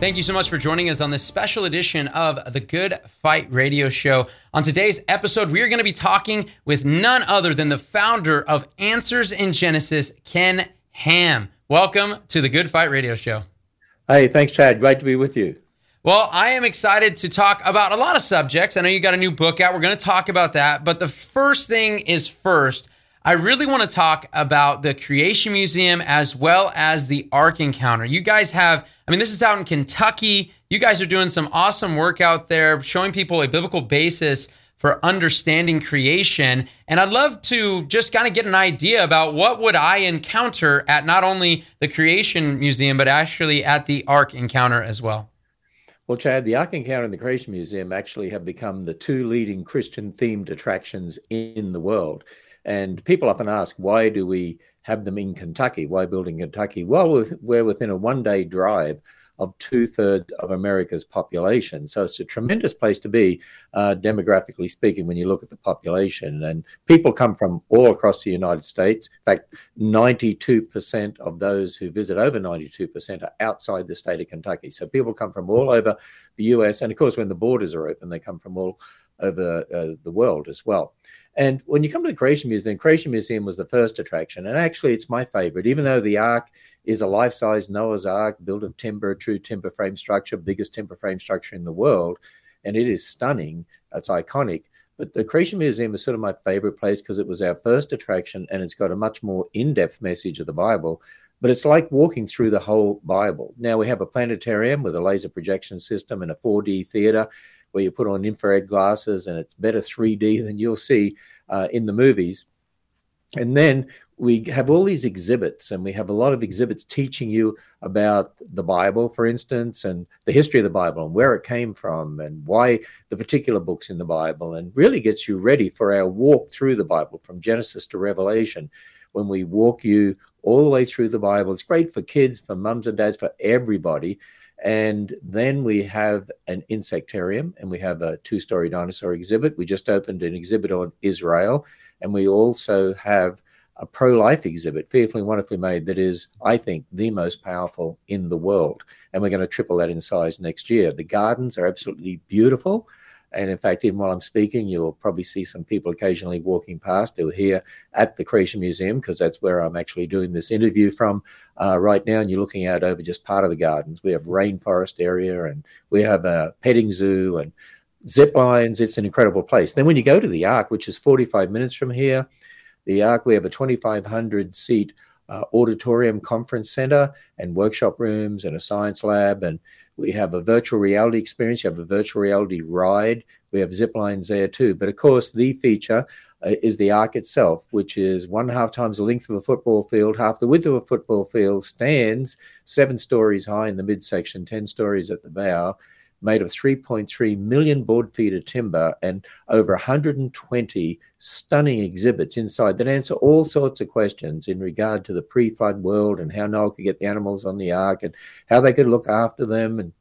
Thank you so much for joining us on this special edition of the Good Fight Radio Show. On today's episode, we are going to be talking with none other than the founder of Answers in Genesis, Ken Ham. Welcome to the Good Fight Radio Show. Hey, thanks, Chad. Great to be with you. Well, I am excited to talk about a lot of subjects. I know you got a new book out. We're going to talk about that. But the first thing is first, I really want to talk about the Creation Museum as well as the Ark Encounter. You guys have, I mean, this is out in Kentucky. You guys are doing some awesome work out there, showing people a biblical basis for understanding creation. And I'd love to just kind of get an idea about what would I encounter at not only the Creation Museum, but actually at the Ark Encounter as well. Well, Chad, the Ark Encounter and the Creation Museum actually have become the two leading Christian themed attractions in the world. And people often ask, why do we have them in Kentucky? Why build in Kentucky? Well, we're within a one day drive of two thirds of America's population. So it's a tremendous place to be, uh, demographically speaking, when you look at the population. And people come from all across the United States. In fact, 92% of those who visit, over 92%, are outside the state of Kentucky. So people come from all over the US. And of course, when the borders are open, they come from all over uh, the world as well. And when you come to the Creation Museum, the Creation Museum was the first attraction. And actually, it's my favorite, even though the Ark is a life size Noah's Ark built of timber, a true timber frame structure, biggest timber frame structure in the world. And it is stunning. It's iconic. But the Creation Museum is sort of my favorite place because it was our first attraction and it's got a much more in depth message of the Bible. But it's like walking through the whole Bible. Now we have a planetarium with a laser projection system and a 4D theater where you put on infrared glasses and it's better 3D than you'll see uh, in the movies. And then we have all these exhibits, and we have a lot of exhibits teaching you about the Bible, for instance, and the history of the Bible and where it came from and why the particular books in the Bible, and really gets you ready for our walk through the Bible from Genesis to Revelation. When we walk you all the way through the Bible, it's great for kids, for mums and dads, for everybody. And then we have an insectarium and we have a two story dinosaur exhibit. We just opened an exhibit on Israel. And we also have a pro life exhibit, fearfully wonderfully made, that is, I think, the most powerful in the world. And we're going to triple that in size next year. The gardens are absolutely beautiful. And in fact, even while I'm speaking, you'll probably see some people occasionally walking past who are here at the Creation Museum, because that's where I'm actually doing this interview from uh, right now. And you're looking out over just part of the gardens. We have rainforest area and we have a petting zoo and zip lines. It's an incredible place. Then when you go to the Ark, which is 45 minutes from here, the Ark, we have a 2,500 seat uh, auditorium conference center and workshop rooms and a science lab and we have a virtual reality experience. You have a virtual reality ride. We have zip lines there too. But of course, the feature uh, is the ark itself, which is one and a half times the length of a football field, half the width of a football field, stands seven stories high in the midsection, 10 stories at the bow, made of 3.3 million board feet of timber and over 120 stunning exhibits inside that answer all sorts of questions in regard to the pre flood world and how Noah could get the animals on the ark and how they could look after them. And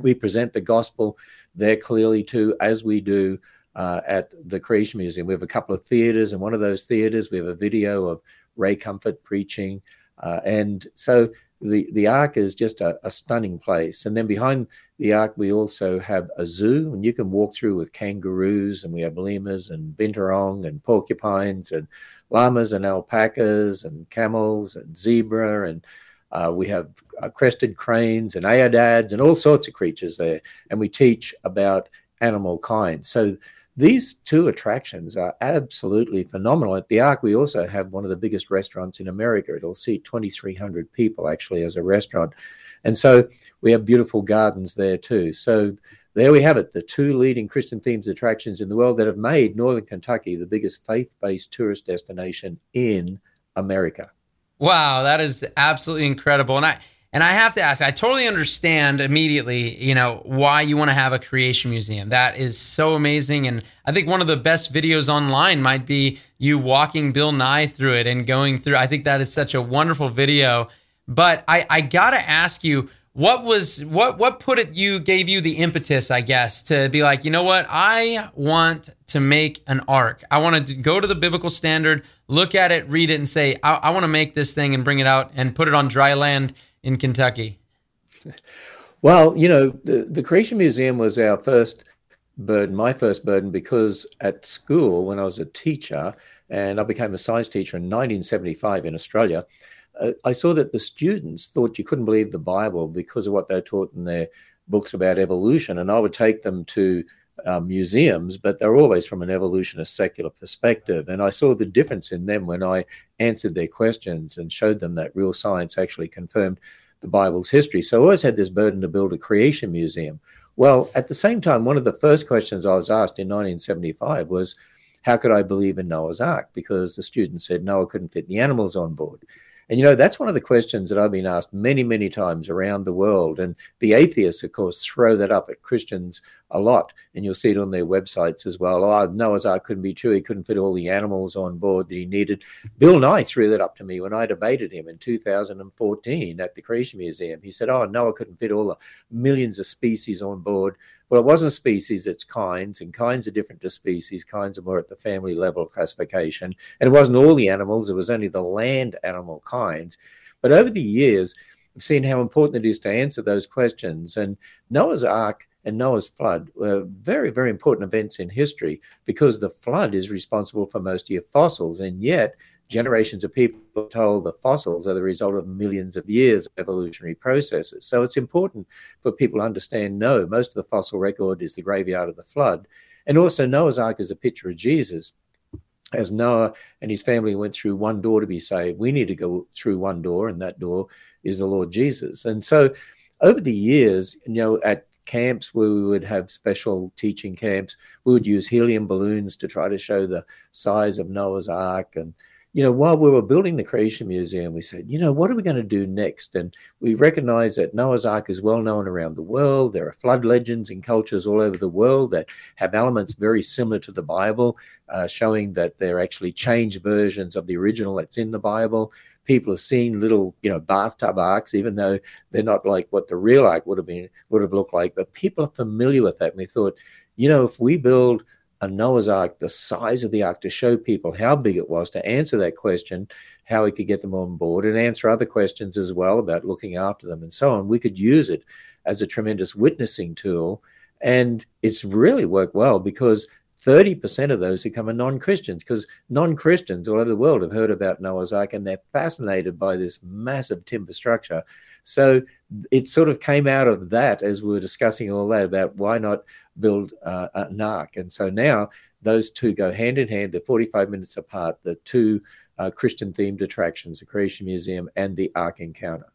we present the gospel there clearly too, as we do. Uh, at the Creation Museum, we have a couple of theaters, and one of those theaters, we have a video of Ray Comfort preaching. Uh, and so the, the Ark is just a, a, stunning place. And then behind the Ark, we also have a zoo, and you can walk through with kangaroos, and we have lemurs and binturong and porcupines and llamas and alpacas and camels and zebra, and uh, we have uh, crested cranes and aoudads and all sorts of creatures there. And we teach about animal kind. So these two attractions are absolutely phenomenal. At the Ark, we also have one of the biggest restaurants in America. It'll seat 2,300 people actually as a restaurant. And so we have beautiful gardens there too. So there we have it the two leading Christian themes attractions in the world that have made Northern Kentucky the biggest faith based tourist destination in America. Wow, that is absolutely incredible. And I and I have to ask, I totally understand immediately, you know, why you want to have a creation museum. That is so amazing. And I think one of the best videos online might be you walking Bill Nye through it and going through. I think that is such a wonderful video. But I, I gotta ask you, what was what what put it you gave you the impetus, I guess, to be like, you know what, I want to make an ark. I want to go to the biblical standard, look at it, read it, and say, I, I want to make this thing and bring it out and put it on dry land in Kentucky? Well, you know, the, the Creation Museum was our first burden, my first burden, because at school, when I was a teacher, and I became a science teacher in 1975 in Australia, uh, I saw that the students thought you couldn't believe the Bible because of what they taught in their books about evolution. And I would take them to uh, museums, but they're always from an evolutionist secular perspective. And I saw the difference in them when I answered their questions and showed them that real science actually confirmed the Bible's history. So I always had this burden to build a creation museum. Well, at the same time, one of the first questions I was asked in 1975 was, How could I believe in Noah's Ark? Because the students said Noah couldn't fit the animals on board. And you know, that's one of the questions that I've been asked many, many times around the world. And the atheists, of course, throw that up at Christians a lot. And you'll see it on their websites as well. Oh, Noah's Ark couldn't be true. He couldn't fit all the animals on board that he needed. Bill Nye threw that up to me when I debated him in 2014 at the Creation Museum. He said, Oh, Noah couldn't fit all the millions of species on board well, it wasn't species, it's kinds, and kinds are different to species. Kinds are more at the family level classification. And it wasn't all the animals, it was only the land animal kinds. But over the years, I've seen how important it is to answer those questions. And Noah's Ark and Noah's flood were very, very important events in history because the flood is responsible for most of your fossils. And yet, generations of people told the fossils are the result of millions of years of evolutionary processes. So it's important for people to understand no, most of the fossil record is the graveyard of the flood. And also, Noah's Ark is a picture of Jesus. As Noah and his family went through one door to be saved, we need to go through one door, and that door is the Lord Jesus. And so, over the years, you know, at camps where we would have special teaching camps, we would use helium balloons to try to show the size of Noah's Ark and you know, while we were building the Creation Museum, we said, you know, what are we going to do next? And we recognize that Noah's Ark is well known around the world. There are flood legends in cultures all over the world that have elements very similar to the Bible, uh, showing that they're actually changed versions of the original that's in the Bible. People have seen little, you know, bathtub arks, even though they're not like what the real ark would have been, would have looked like. But people are familiar with that. And we thought, you know, if we build a Noah's Ark, the size of the ark, to show people how big it was, to answer that question, how we could get them on board, and answer other questions as well about looking after them and so on. We could use it as a tremendous witnessing tool. And it's really worked well because 30% of those who become non Christians because non Christians all over the world have heard about Noah's Ark and they're fascinated by this massive timber structure. So it sort of came out of that as we were discussing all that about why not build uh, an ark. And so now those two go hand in hand. They're 45 minutes apart, the two uh, Christian themed attractions, the Creation Museum and the Ark Encounter.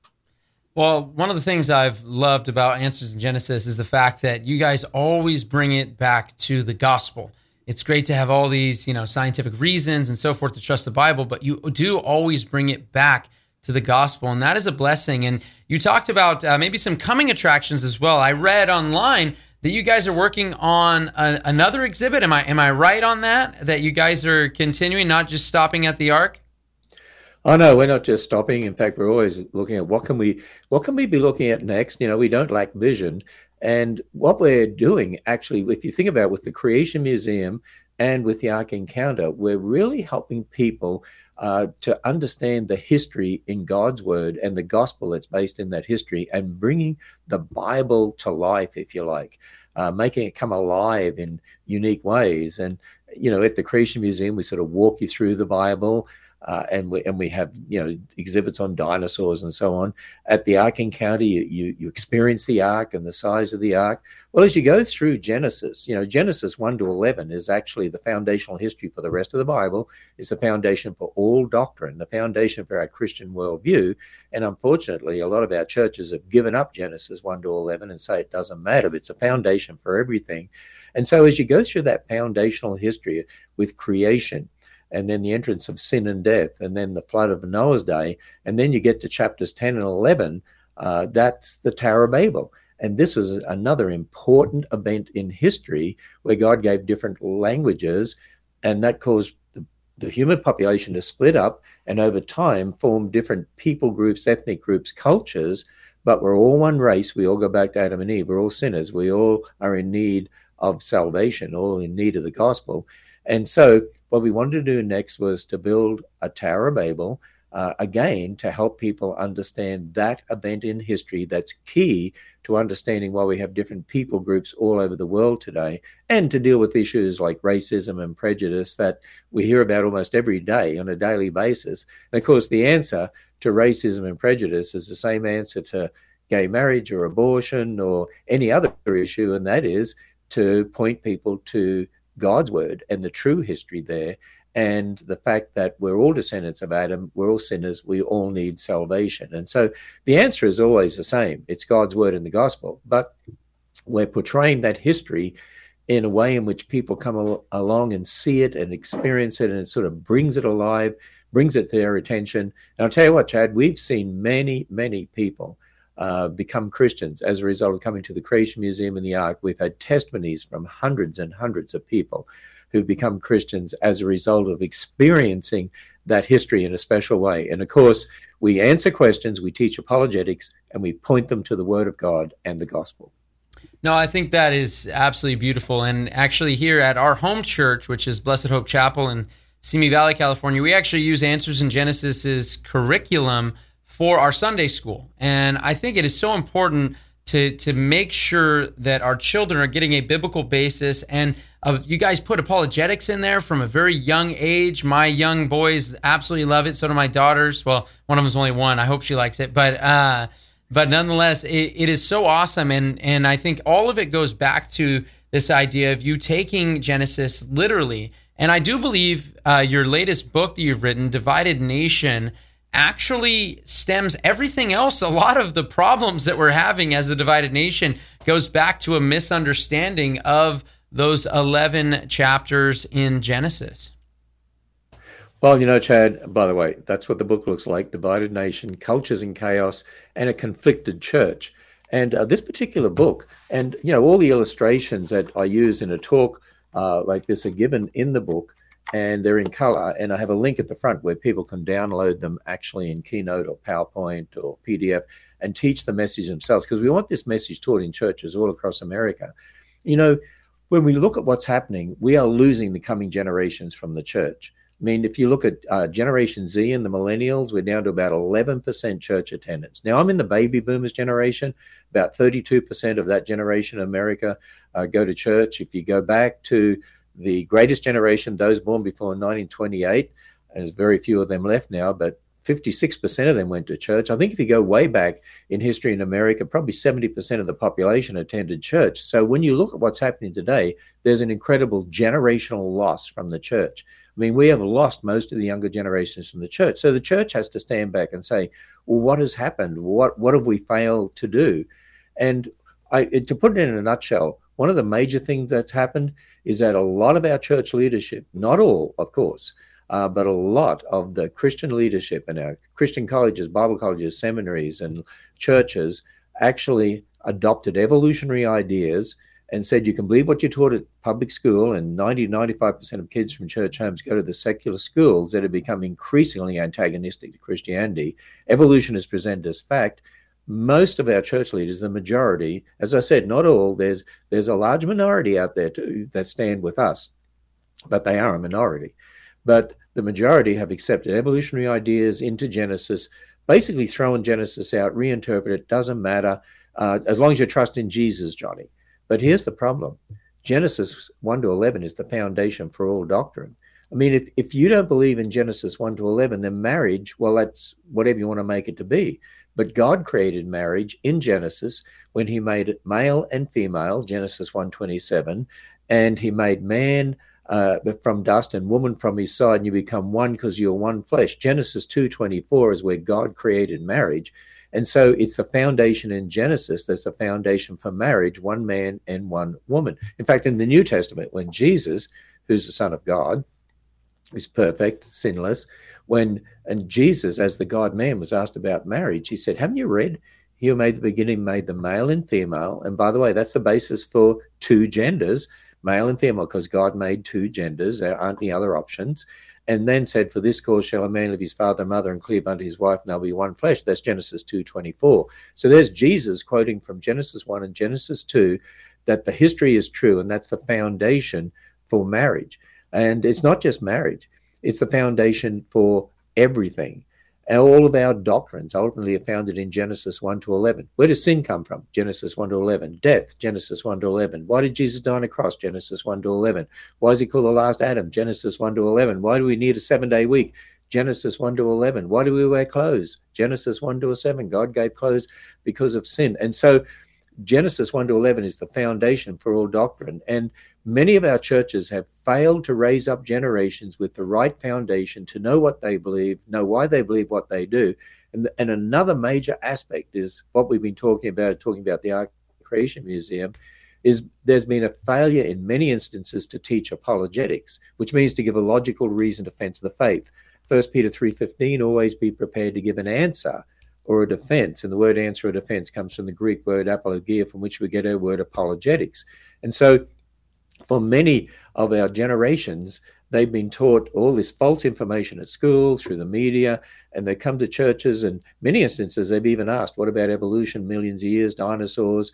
Well, one of the things I've loved about Answers in Genesis is the fact that you guys always bring it back to the gospel. It's great to have all these, you know, scientific reasons and so forth to trust the Bible, but you do always bring it back to the gospel, and that is a blessing. And you talked about uh, maybe some coming attractions as well. I read online that you guys are working on a, another exhibit. Am I am I right on that? That you guys are continuing, not just stopping at the Ark? Oh no, we're not just stopping. In fact, we're always looking at what can we what can we be looking at next. You know, we don't lack vision, and what we're doing actually, if you think about it, with the Creation Museum and with the Ark Encounter, we're really helping people uh, to understand the history in God's word and the gospel that's based in that history and bringing the Bible to life, if you like, uh, making it come alive in unique ways. And, you know, at the Creation Museum, we sort of walk you through the Bible uh, and we and we have you know exhibits on dinosaurs and so on. At the Ark Encounter, you, you, you experience the Ark and the size of the Ark. Well, as you go through Genesis, you know Genesis one to eleven is actually the foundational history for the rest of the Bible. It's the foundation for all doctrine, the foundation for our Christian worldview. And unfortunately, a lot of our churches have given up Genesis one to eleven and say it doesn't matter. It's a foundation for everything. And so, as you go through that foundational history with creation, and then the entrance of sin and death, and then the flood of Noah's day, and then you get to chapters 10 and 11. Uh, that's the Tower of Babel. And this was another important event in history where God gave different languages, and that caused the, the human population to split up and over time form different people groups, ethnic groups, cultures. But we're all one race. We all go back to Adam and Eve. We're all sinners. We all are in need of salvation, all in need of the gospel. And so, what we wanted to do next was to build a Tower of Babel, uh, again, to help people understand that event in history that's key to understanding why we have different people groups all over the world today, and to deal with issues like racism and prejudice that we hear about almost every day on a daily basis. And of course, the answer to racism and prejudice is the same answer to gay marriage or abortion or any other issue, and that is to point people to God's word and the true history there, and the fact that we're all descendants of Adam, we're all sinners, we all need salvation. And so the answer is always the same it's God's word and the gospel. But we're portraying that history in a way in which people come al- along and see it and experience it, and it sort of brings it alive, brings it to their attention. And I'll tell you what, Chad, we've seen many, many people uh, become Christians as a result of coming to the Creation Museum and the Ark. We've had testimonies from hundreds and hundreds of people who've become Christians as a result of experiencing that history in a special way. And of course, we answer questions, we teach apologetics, and we point them to the Word of God and the gospel. No, I think that is absolutely beautiful. And actually, here at our home church, which is Blessed Hope Chapel in Simi Valley, California, we actually use Answers in Genesis's curriculum for our Sunday school. And I think it is so important to to make sure that our children are getting a biblical basis. And uh, you guys put apologetics in there from a very young age. My young boys absolutely love it. So do my daughters. Well one of them's only one. I hope she likes it. But uh but nonetheless it, it is so awesome. And and i think all of it goes back to this idea of you taking genesis literally. And i do believe uh, your latest book that you've written divided nation actually stems everything else. A lot of the problems that we're having as a divided nation goes back to a misunderstanding of those 11 chapters in Genesis. Well, you know, Chad, by the way, that's what the book looks like Divided Nation, Cultures in Chaos, and a Conflicted Church. And uh, this particular book, and, you know, all the illustrations that I use in a talk uh, like this are given in the book and they're in color. And I have a link at the front where people can download them actually in Keynote or PowerPoint or PDF and teach the message themselves because we want this message taught in churches all across America. You know, when we look at what's happening, we are losing the coming generations from the church. I mean, if you look at uh, Generation Z and the millennials, we're down to about 11% church attendance. Now, I'm in the baby boomers generation. About 32% of that generation in America uh, go to church. If you go back to the greatest generation, those born before 1928, and there's very few of them left now, but 56% of them went to church. I think if you go way back in history in America, probably 70% of the population attended church. So when you look at what's happening today, there's an incredible generational loss from the church. I mean, we have lost most of the younger generations from the church. So the church has to stand back and say, well, what has happened? What, what have we failed to do? And I, to put it in a nutshell, one of the major things that's happened is that a lot of our church leadership, not all, of course, uh, but a lot of the Christian leadership in our Christian colleges, Bible colleges, seminaries, and churches actually adopted evolutionary ideas and said you can believe what you're taught at public school, and 90 95% of kids from church homes go to the secular schools that have become increasingly antagonistic to Christianity. Evolution is presented as fact most of our church leaders, the majority, as I said, not all, there's there's a large minority out there too that stand with us, but they are a minority. But the majority have accepted evolutionary ideas into Genesis, basically throwing Genesis out, reinterpret it, doesn't matter, uh, as long as you trust in Jesus, Johnny. But here's the problem Genesis 1 to 11 is the foundation for all doctrine. I mean, if, if you don't believe in Genesis 1 to 11, then marriage, well, that's whatever you want to make it to be. But God created marriage in Genesis when he made male and female, Genesis 1:27, and he made man uh, from dust and woman from his side, and you become one because you're one flesh. Genesis 2:24 is where God created marriage. And so it's the foundation in Genesis that's the foundation for marriage, one man and one woman. In fact, in the New Testament, when Jesus, who's the Son of God, is perfect, sinless. When and Jesus, as the God man, was asked about marriage, he said, Haven't you read? He who made the beginning made the male and female. And by the way, that's the basis for two genders, male and female, because God made two genders. There aren't any other options. And then said, For this cause shall a man leave his father and mother and cleave unto his wife, and they'll be one flesh. That's Genesis 2.24. So there's Jesus quoting from Genesis 1 and Genesis 2 that the history is true, and that's the foundation for marriage. And it's not just marriage, it's the foundation for everything. And all of our doctrines ultimately are founded in Genesis 1 to 11. Where does sin come from? Genesis 1 to 11. Death, Genesis 1 to 11. Why did Jesus die on a cross? Genesis 1 to 11. Why is he called the last Adam? Genesis 1 to 11. Why do we need a seven day week? Genesis 1 to 11. Why do we wear clothes? Genesis 1 to 7. God gave clothes because of sin. And so Genesis 1 to 11 is the foundation for all doctrine. And Many of our churches have failed to raise up generations with the right foundation to know what they believe, know why they believe what they do. And, and another major aspect is what we've been talking about, talking about the Ark Creation Museum, is there's been a failure in many instances to teach apologetics, which means to give a logical reason to of the faith. First Peter 3:15, always be prepared to give an answer or a defense. And the word answer or defense comes from the Greek word apologia, from which we get our word apologetics. And so for many of our generations, they've been taught all this false information at school, through the media, and they come to churches. And many instances, they've even asked, What about evolution, millions of years, dinosaurs?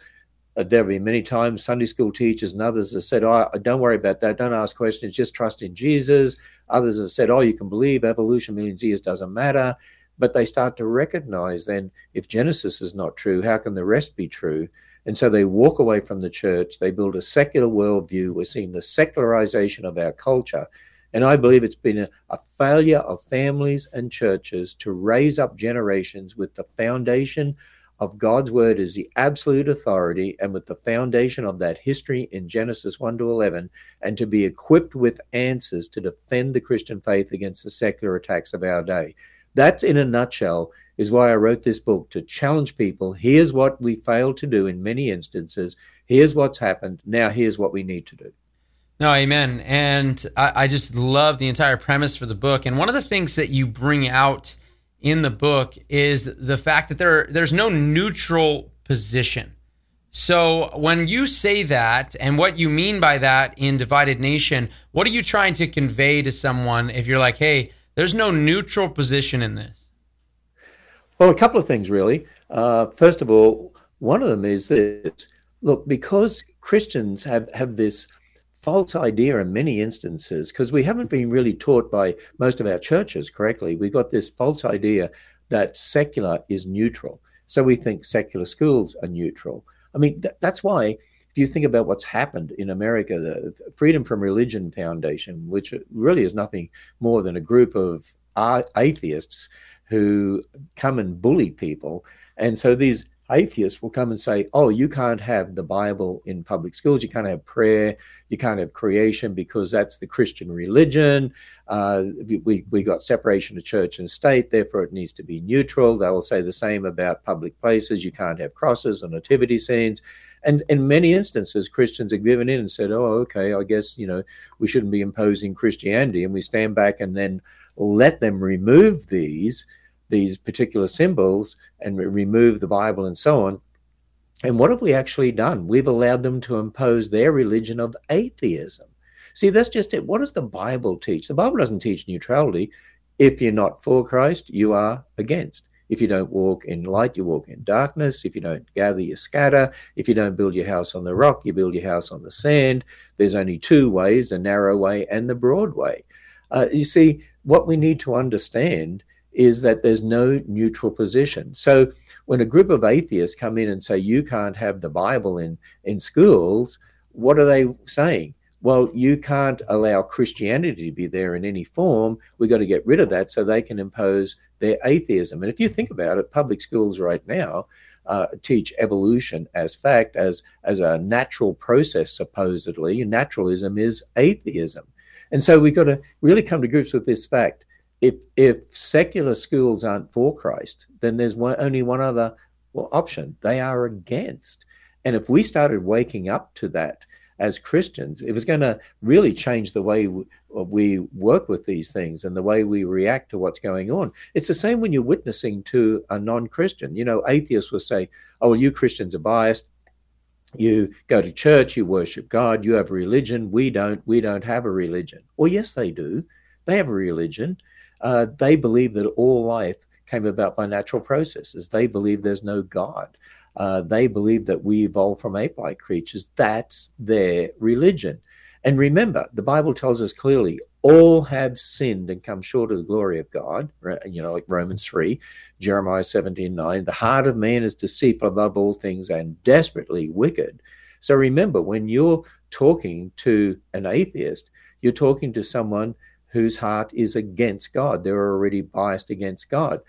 Uh, there have been many times Sunday school teachers and others have said, Oh, don't worry about that. Don't ask questions. Just trust in Jesus. Others have said, Oh, you can believe evolution, millions of years doesn't matter. But they start to recognize then if Genesis is not true, how can the rest be true? And so they walk away from the church. They build a secular worldview. We're seeing the secularization of our culture. And I believe it's been a, a, failure of families and churches to raise up generations with the foundation of God's word as the absolute authority and with the foundation of that history in Genesis 1 to 11, and to be equipped with answers to defend the Christian faith against the secular attacks of our day. That's in a nutshell is why I wrote this book to challenge people. Here's what we failed to do in many instances. Here's what's happened. Now, here's what we need to do. No, amen. And I, I, just love the entire premise for the book. And one of the things that you bring out in the book is the fact that there there's no neutral position. So when you say that, and what you mean by that in Divided Nation, what are you trying to convey to someone if you're like, hey, there's no neutral position in this? Well, a couple of things, really. Uh, first of all, one of them is this look, because Christians have, have this false idea in many instances, because we haven't been really taught by most of our churches correctly, we've got this false idea that secular is neutral. So we think secular schools are neutral. I mean, th- that's why if you think about what's happened in America, the Freedom from Religion Foundation, which really is nothing more than a group of atheists who come and bully people. And so these atheists will come and say, oh, you can't have the Bible in public schools. You can't have prayer. You can't have creation because that's the Christian religion. Uh, we, we got separation of church and state, therefore it needs to be neutral. They will say the same about public places. You can't have crosses or nativity scenes. And in many instances, Christians have given in and said, oh, okay, I guess, you know, we shouldn't be imposing Christianity. And we stand back and then let them remove these these particular symbols and remove the Bible and so on. And what have we actually done? We've allowed them to impose their religion of atheism. See, that's just it. What does the Bible teach? The Bible doesn't teach neutrality. If you're not for Christ, you are against. If you don't walk in light, you walk in darkness. If you don't gather, you scatter. If you don't build your house on the rock, you build your house on the sand. There's only two ways the narrow way and the broad way. Uh, you see, what we need to understand is that there's no neutral position. So when a group of atheists come in and say you can't have the Bible in in schools, what are they saying? Well, you can't allow Christianity to be there in any form. We've got to get rid of that so they can impose their atheism. And if you think about it, public schools right now uh, teach evolution as fact, as as a natural process. Supposedly, naturalism is atheism, and so we've got to really come to grips with this fact if if secular schools aren't for Christ, then there's one, only one other well, option. They are against. And if we started waking up to that as Christians, it was going to really change the way we work with these things and the way we react to what's going on. It's the same when you're witnessing to a non Christian. You know, atheists will say, oh, you Christians are biased. You go to church, you worship God, you have a religion. We don't. We don't have a religion. Well, yes, they do. They have a religion. Uh, they believe that all life came about by natural processes. They believe there's no God. Uh, they believe that we evolved from ape like creatures. That's their religion. And remember, the Bible tells us clearly all have sinned and come short of the glory of God, you know, like Romans 3, Jeremiah 17 9. The heart of man is deceitful above all things and desperately wicked. So remember, when you're talking to an atheist, you're talking to someone whose heart is against God. They're already biased against God.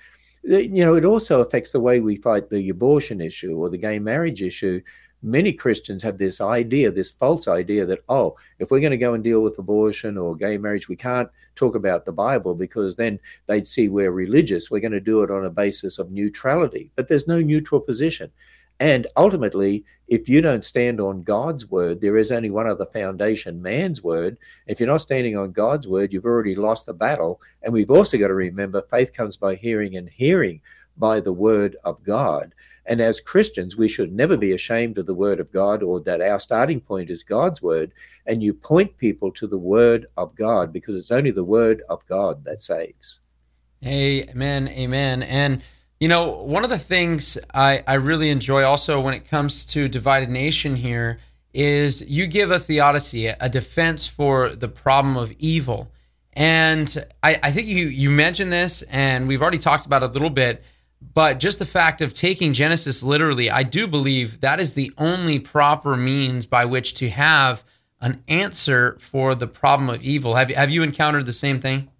Uh, you know, it also affects the way we fight the abortion issue or the gay marriage issue. Many Christians have this idea, this false idea that, oh, if we're going to go and deal with abortion or gay marriage, we can't talk about the Bible because then they'd see we're religious. We're going to do it on a basis of neutrality. But there's no neutral position. And ultimately, if you don't stand on God's word, there is only one other foundation, man's word. If you're not standing on God's word, you've already lost the battle. And we've also got to remember faith comes by hearing and hearing by the word of God. And as Christians, we should never be ashamed of the word of God or that our starting point is God's word. And you point people to the word of God because it's only the word of God that saves. Amen. Amen. And you know, one of the things I, I really enjoy also when it comes to Divided Nation here is you give a theodicy, a defense for the problem of evil. And I, I think you, you mentioned this, and we've already talked about it a little bit, but just the fact of taking Genesis literally, I do believe that is the only proper means by which to have an answer for the problem of evil. Have, have you encountered the same thing?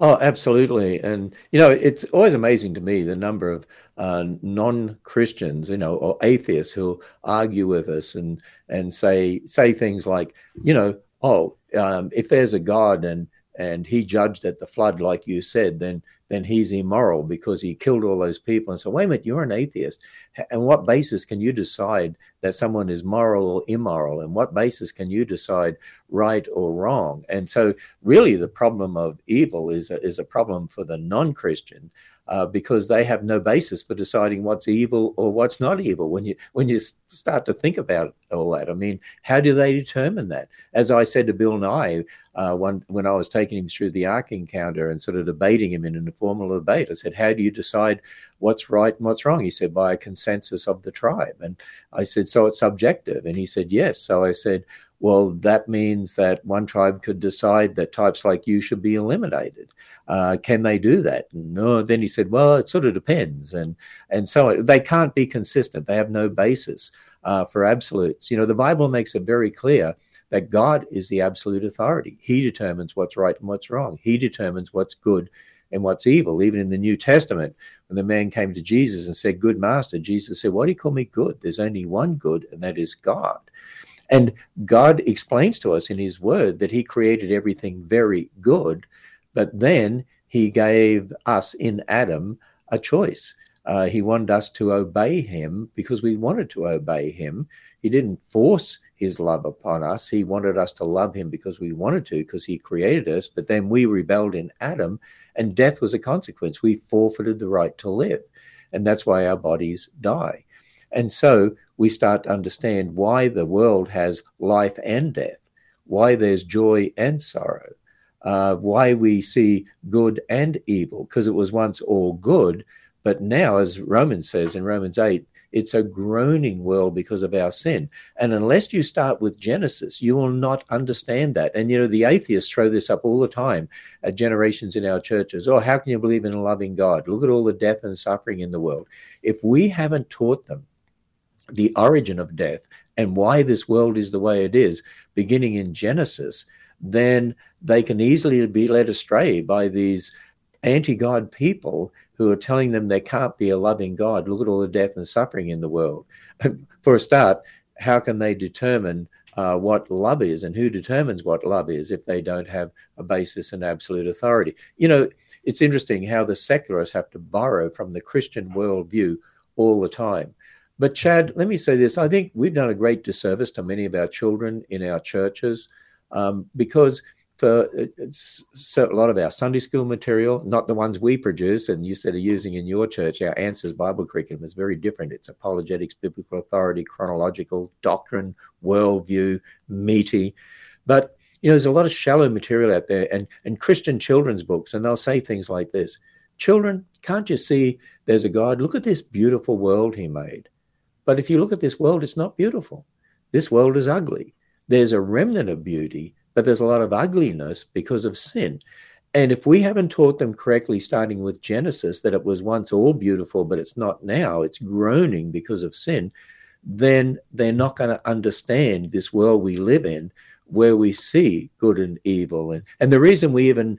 Oh, absolutely. And, you know, it's always amazing to me the number of uh, non Christians, you know, or atheists who argue with us and, and say, say things like, you know, oh, um, if there's a God and, and he judged at the flood, like you said, then then he's immoral because he killed all those people. And so, wait a minute, you're an atheist. And what basis can you decide that someone is moral or immoral? And what basis can you decide right or wrong? And so, really, the problem of evil is a, is a problem for the non-Christian uh, because they have no basis for deciding what's evil or what's not evil. When you when you start to think about all that, I mean, how do they determine that? As I said to Bill Nye, uh, one, when I was taking him through the Ark encounter and sort of debating him in an informal debate, I said, "How do you decide what's right and what's wrong?" He said, "By a consensus of the tribe." And I said, "So it's subjective?" And he said, "Yes." So I said, well, that means that one tribe could decide that types like you should be eliminated. Uh, can they do that? No. Then he said, well, it sort of depends, and and so they can't be consistent. They have no basis uh, for absolutes. You know, the Bible makes it very clear that God is the absolute authority. He determines what's right and what's wrong. He determines what's good and what's evil. Even in the New Testament, when the man came to Jesus and said, Good master, Jesus said, Why do you call me good? There's only one good, and that is God. And God explains to us in His Word that He created everything very good, but then He gave us in Adam a choice. Uh, he wanted us to obey Him because we wanted to obey Him. He didn't force His love upon us. He wanted us to love Him because we wanted to, because He created us. But then we rebelled in Adam, and death was a consequence. We forfeited the right to live. And that's why our bodies die. And so we start to understand why the world has life and death, why there's joy and sorrow, uh, why we see good and evil, because it was once all good. But now, as Romans says in Romans 8, it's a groaning world because of our sin. And unless you start with Genesis, you will not understand that. And, you know, the atheists throw this up all the time at generations in our churches. Oh, how can you believe in a loving God? Look at all the death and suffering in the world. If we haven't taught them the origin of death and why this world is the way it is, beginning in Genesis, then they can easily be led astray by these anti God people who are telling them there can't be a loving God. Look at all the death and suffering in the world. For a start, how can they determine uh, what love is and who determines what love is if they don't have a basis in absolute authority? You know, it's interesting how the secularists have to borrow from the Christian worldview all the time. But, Chad, let me say this. I think we've done a great disservice to many of our children in our churches um, because for uh, a lot of our Sunday school material, not the ones we produce and you said are using in your church, our Answers Bible curriculum is very different. It's apologetics, biblical authority, chronological, doctrine, worldview, meaty. But you know, there's a lot of shallow material out there and, and Christian children's books, and they'll say things like this Children, can't you see there's a God? Look at this beautiful world he made. But if you look at this world, it's not beautiful. This world is ugly. There's a remnant of beauty, but there's a lot of ugliness because of sin. And if we haven't taught them correctly, starting with Genesis, that it was once all beautiful, but it's not now, it's groaning because of sin, then they're not going to understand this world we live in where we see good and evil. And, and the reason we even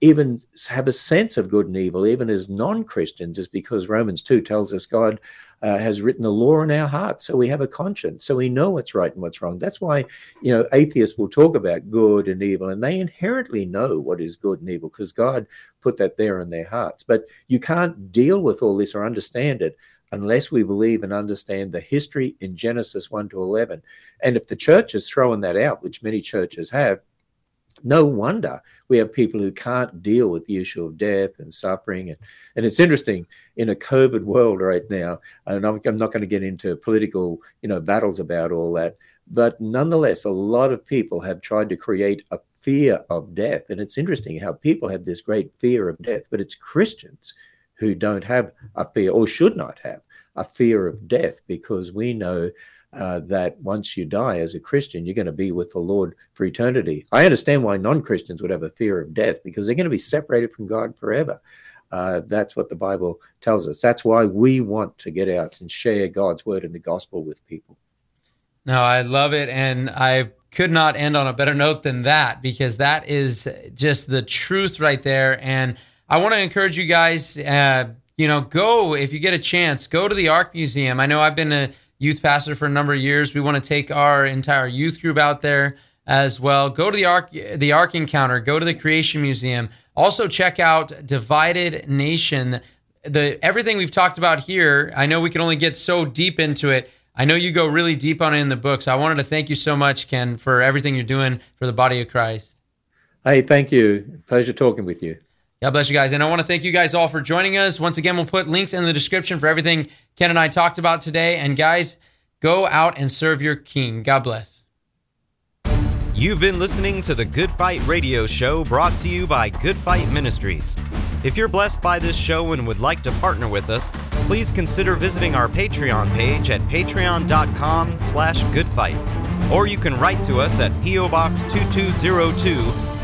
even have a sense of good and evil, even as non Christians, is because Romans 2 tells us God uh, has written the law in our hearts. So we have a conscience. So we know what's right and what's wrong. That's why, you know, atheists will talk about good and evil, and they inherently know what is good and evil because God put that there in their hearts. But you can't deal with all this or understand it unless we believe and understand the history in Genesis 1 to 11. And if the church is throwing that out, which many churches have, no wonder we have people who can't deal with the issue of death and suffering. And, and it's interesting in a COVID world right now, and I'm, I'm not going to get into political, you know, battles about all that, but nonetheless, a lot of people have tried to create a fear of death. And it's interesting how people have this great fear of death, but it's Christians who don't have a fear or should not have a fear of death because we know uh, that once you die as a Christian, you're going to be with the Lord for eternity. I understand why non Christians would have a fear of death because they're going to be separated from God forever. Uh, that's what the Bible tells us. That's why we want to get out and share God's word and the gospel with people. No, I love it. And I could not end on a better note than that because that is just the truth right there. And I want to encourage you guys, uh, you know, go if you get a chance, go to the Ark Museum. I know I've been a youth pastor for a number of years. We want to take our entire youth group out there as well. Go to the Ark, the Ark Encounter. Go to the Creation Museum. Also check out Divided Nation. The everything we've talked about here. I know we can only get so deep into it. I know you go really deep on it in the books. I wanted to thank you so much, Ken, for everything you're doing for the body of Christ. Hey, thank you. Pleasure talking with you. God bless you guys. And I want to thank you guys all for joining us. Once again, we'll put links in the description for everything Ken and I talked about today. And guys, go out and serve your King. God bless. You've been listening to the Good Fight Radio Show brought to you by Good Fight Ministries. If you're blessed by this show and would like to partner with us, please consider visiting our Patreon page at patreon.com slash goodfight. Or you can write to us at P.O. Box 2202